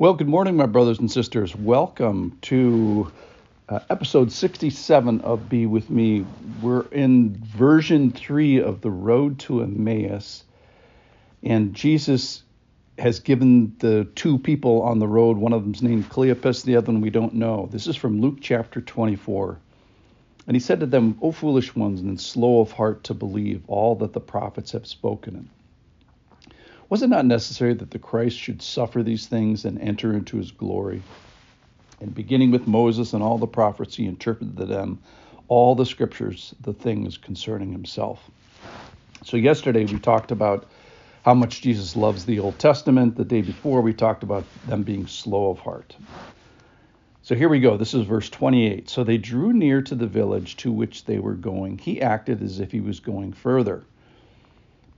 Well, good morning, my brothers and sisters. Welcome to uh, episode 67 of Be With Me. We're in version three of the road to Emmaus, and Jesus has given the two people on the road, one of them's named Cleopas, the other one we don't know. This is from Luke chapter 24. And he said to them, O foolish ones, and slow of heart to believe all that the prophets have spoken. Was it not necessary that the Christ should suffer these things and enter into his glory? And beginning with Moses and all the prophets, he interpreted to them all the scriptures, the things concerning himself. So, yesterday we talked about how much Jesus loves the Old Testament. The day before, we talked about them being slow of heart. So here we go. This is verse 28. So they drew near to the village to which they were going. He acted as if he was going further.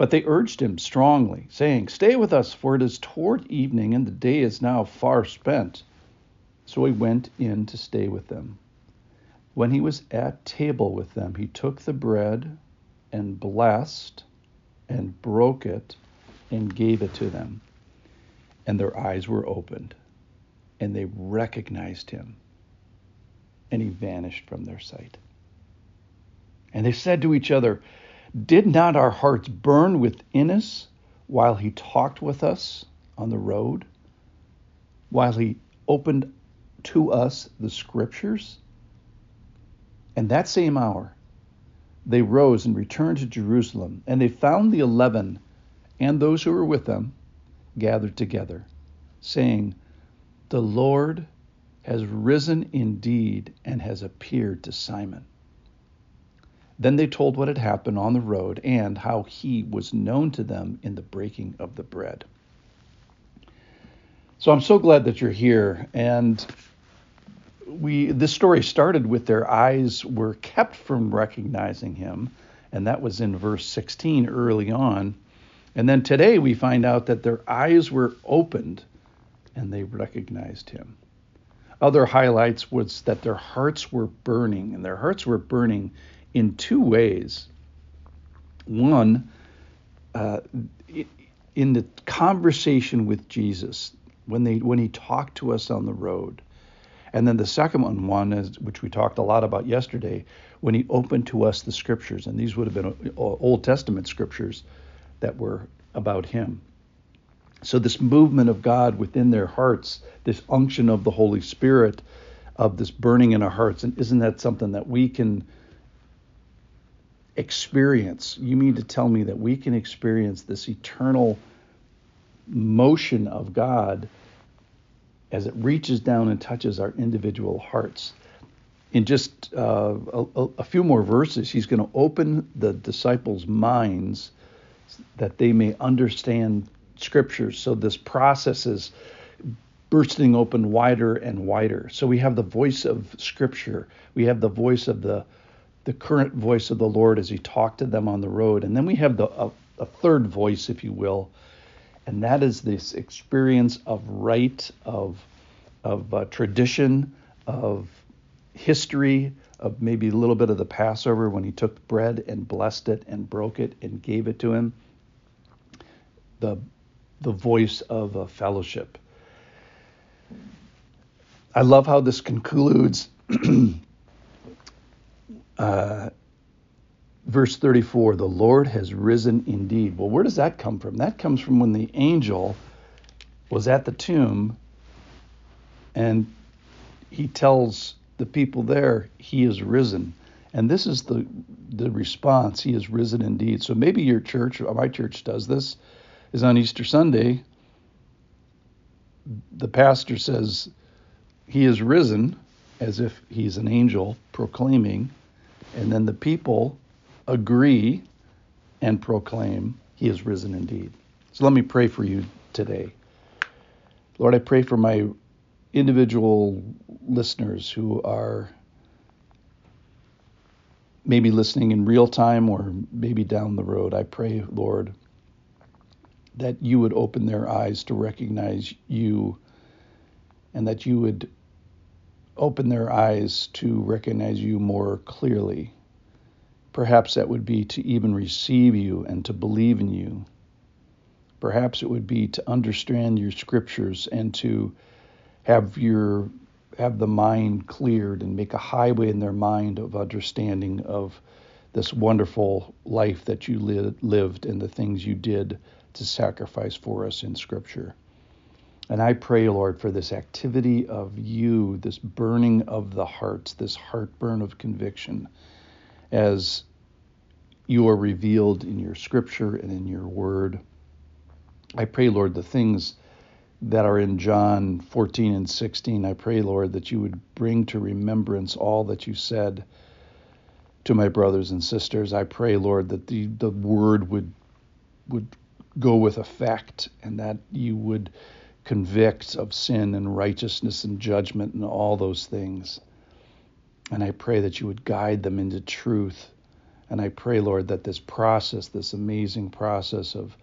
But they urged him strongly, saying, Stay with us, for it is toward evening, and the day is now far spent. So he went in to stay with them. When he was at table with them, he took the bread and blessed and broke it and gave it to them. And their eyes were opened, and they recognized him, and he vanished from their sight. And they said to each other, did not our hearts burn within us while he talked with us on the road? While he opened to us the scriptures? And that same hour, they rose and returned to Jerusalem, and they found the eleven and those who were with them gathered together, saying, The Lord has risen indeed and has appeared to Simon. Then they told what had happened on the road and how he was known to them in the breaking of the bread. So I'm so glad that you're here. And we this story started with their eyes were kept from recognizing him, and that was in verse 16 early on. And then today we find out that their eyes were opened and they recognized him. Other highlights was that their hearts were burning, and their hearts were burning in two ways. One, uh, in the conversation with Jesus, when they when he talked to us on the road, and then the second one, one is which we talked a lot about yesterday, when he opened to us the scriptures, and these would have been Old Testament scriptures that were about him. So this movement of God within their hearts, this unction of the Holy Spirit, of this burning in our hearts, and isn't that something that we can experience. You mean to tell me that we can experience this eternal motion of God as it reaches down and touches our individual hearts? In just uh, a, a few more verses, he's going to open the disciples' minds that they may understand scriptures. So this process is bursting open wider and wider. So we have the voice of scripture, we have the voice of the the current voice of the Lord as he talked to them on the road. And then we have the a, a third voice, if you will, and that is this experience of right, of of uh, tradition, of history, of maybe a little bit of the Passover when he took bread and blessed it and broke it and gave it to him. The the voice of a fellowship. I love how this concludes uh, verse 34 the Lord has risen indeed. Well, where does that come from? That comes from when the angel was at the tomb and he tells the people there, He is risen. And this is the the response, He is risen indeed. So maybe your church, my church does this, is on Easter Sunday, the pastor says, He is risen, as if he's an angel proclaiming, and then the people agree and proclaim, He is risen indeed. So let me pray for you today. Lord, I pray for my individual listeners who are maybe listening in real time or maybe down the road. I pray, Lord, that you would open their eyes to recognize you and that you would open their eyes to recognize you more clearly. Perhaps that would be to even receive you and to believe in you. Perhaps it would be to understand your scriptures and to have your have the mind cleared and make a highway in their mind of understanding of this wonderful life that you li- lived and the things you did to sacrifice for us in Scripture. And I pray, Lord, for this activity of you, this burning of the hearts, this heartburn of conviction, as you are revealed in your Scripture and in your Word. I pray, Lord, the things that are in John 14 and 16, I pray, Lord, that you would bring to remembrance all that you said to my brothers and sisters. I pray, Lord, that the, the word would would go with effect and that you would convict of sin and righteousness and judgment and all those things. And I pray that you would guide them into truth. And I pray, Lord, that this process, this amazing process of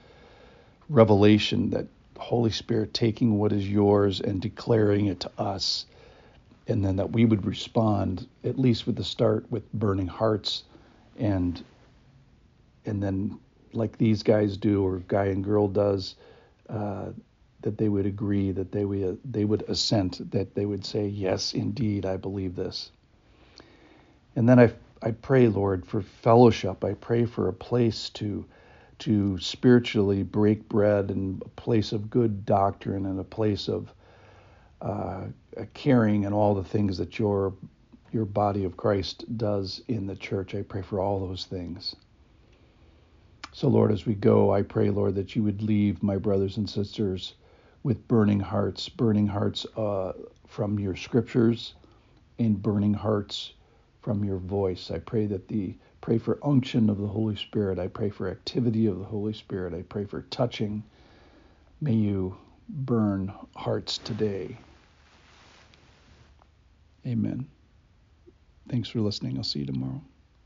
revelation, that Holy Spirit taking what is yours and declaring it to us, and then that we would respond, at least with the start, with burning hearts and and then like these guys do or guy and girl does, uh, that they would agree, that they would they would assent, that they would say, yes, indeed, I believe this. And then I I pray, Lord, for fellowship. I pray for a place to to spiritually break bread and a place of good doctrine and a place of uh, caring and all the things that your your body of Christ does in the church. I pray for all those things. So, Lord, as we go, I pray, Lord, that you would leave my brothers and sisters with burning hearts, burning hearts uh, from your scriptures and burning hearts from your voice. I pray that the pray for unction of the Holy Spirit. I pray for activity of the Holy Spirit. I pray for touching. May you burn hearts today. Amen. Thanks for listening. I'll see you tomorrow.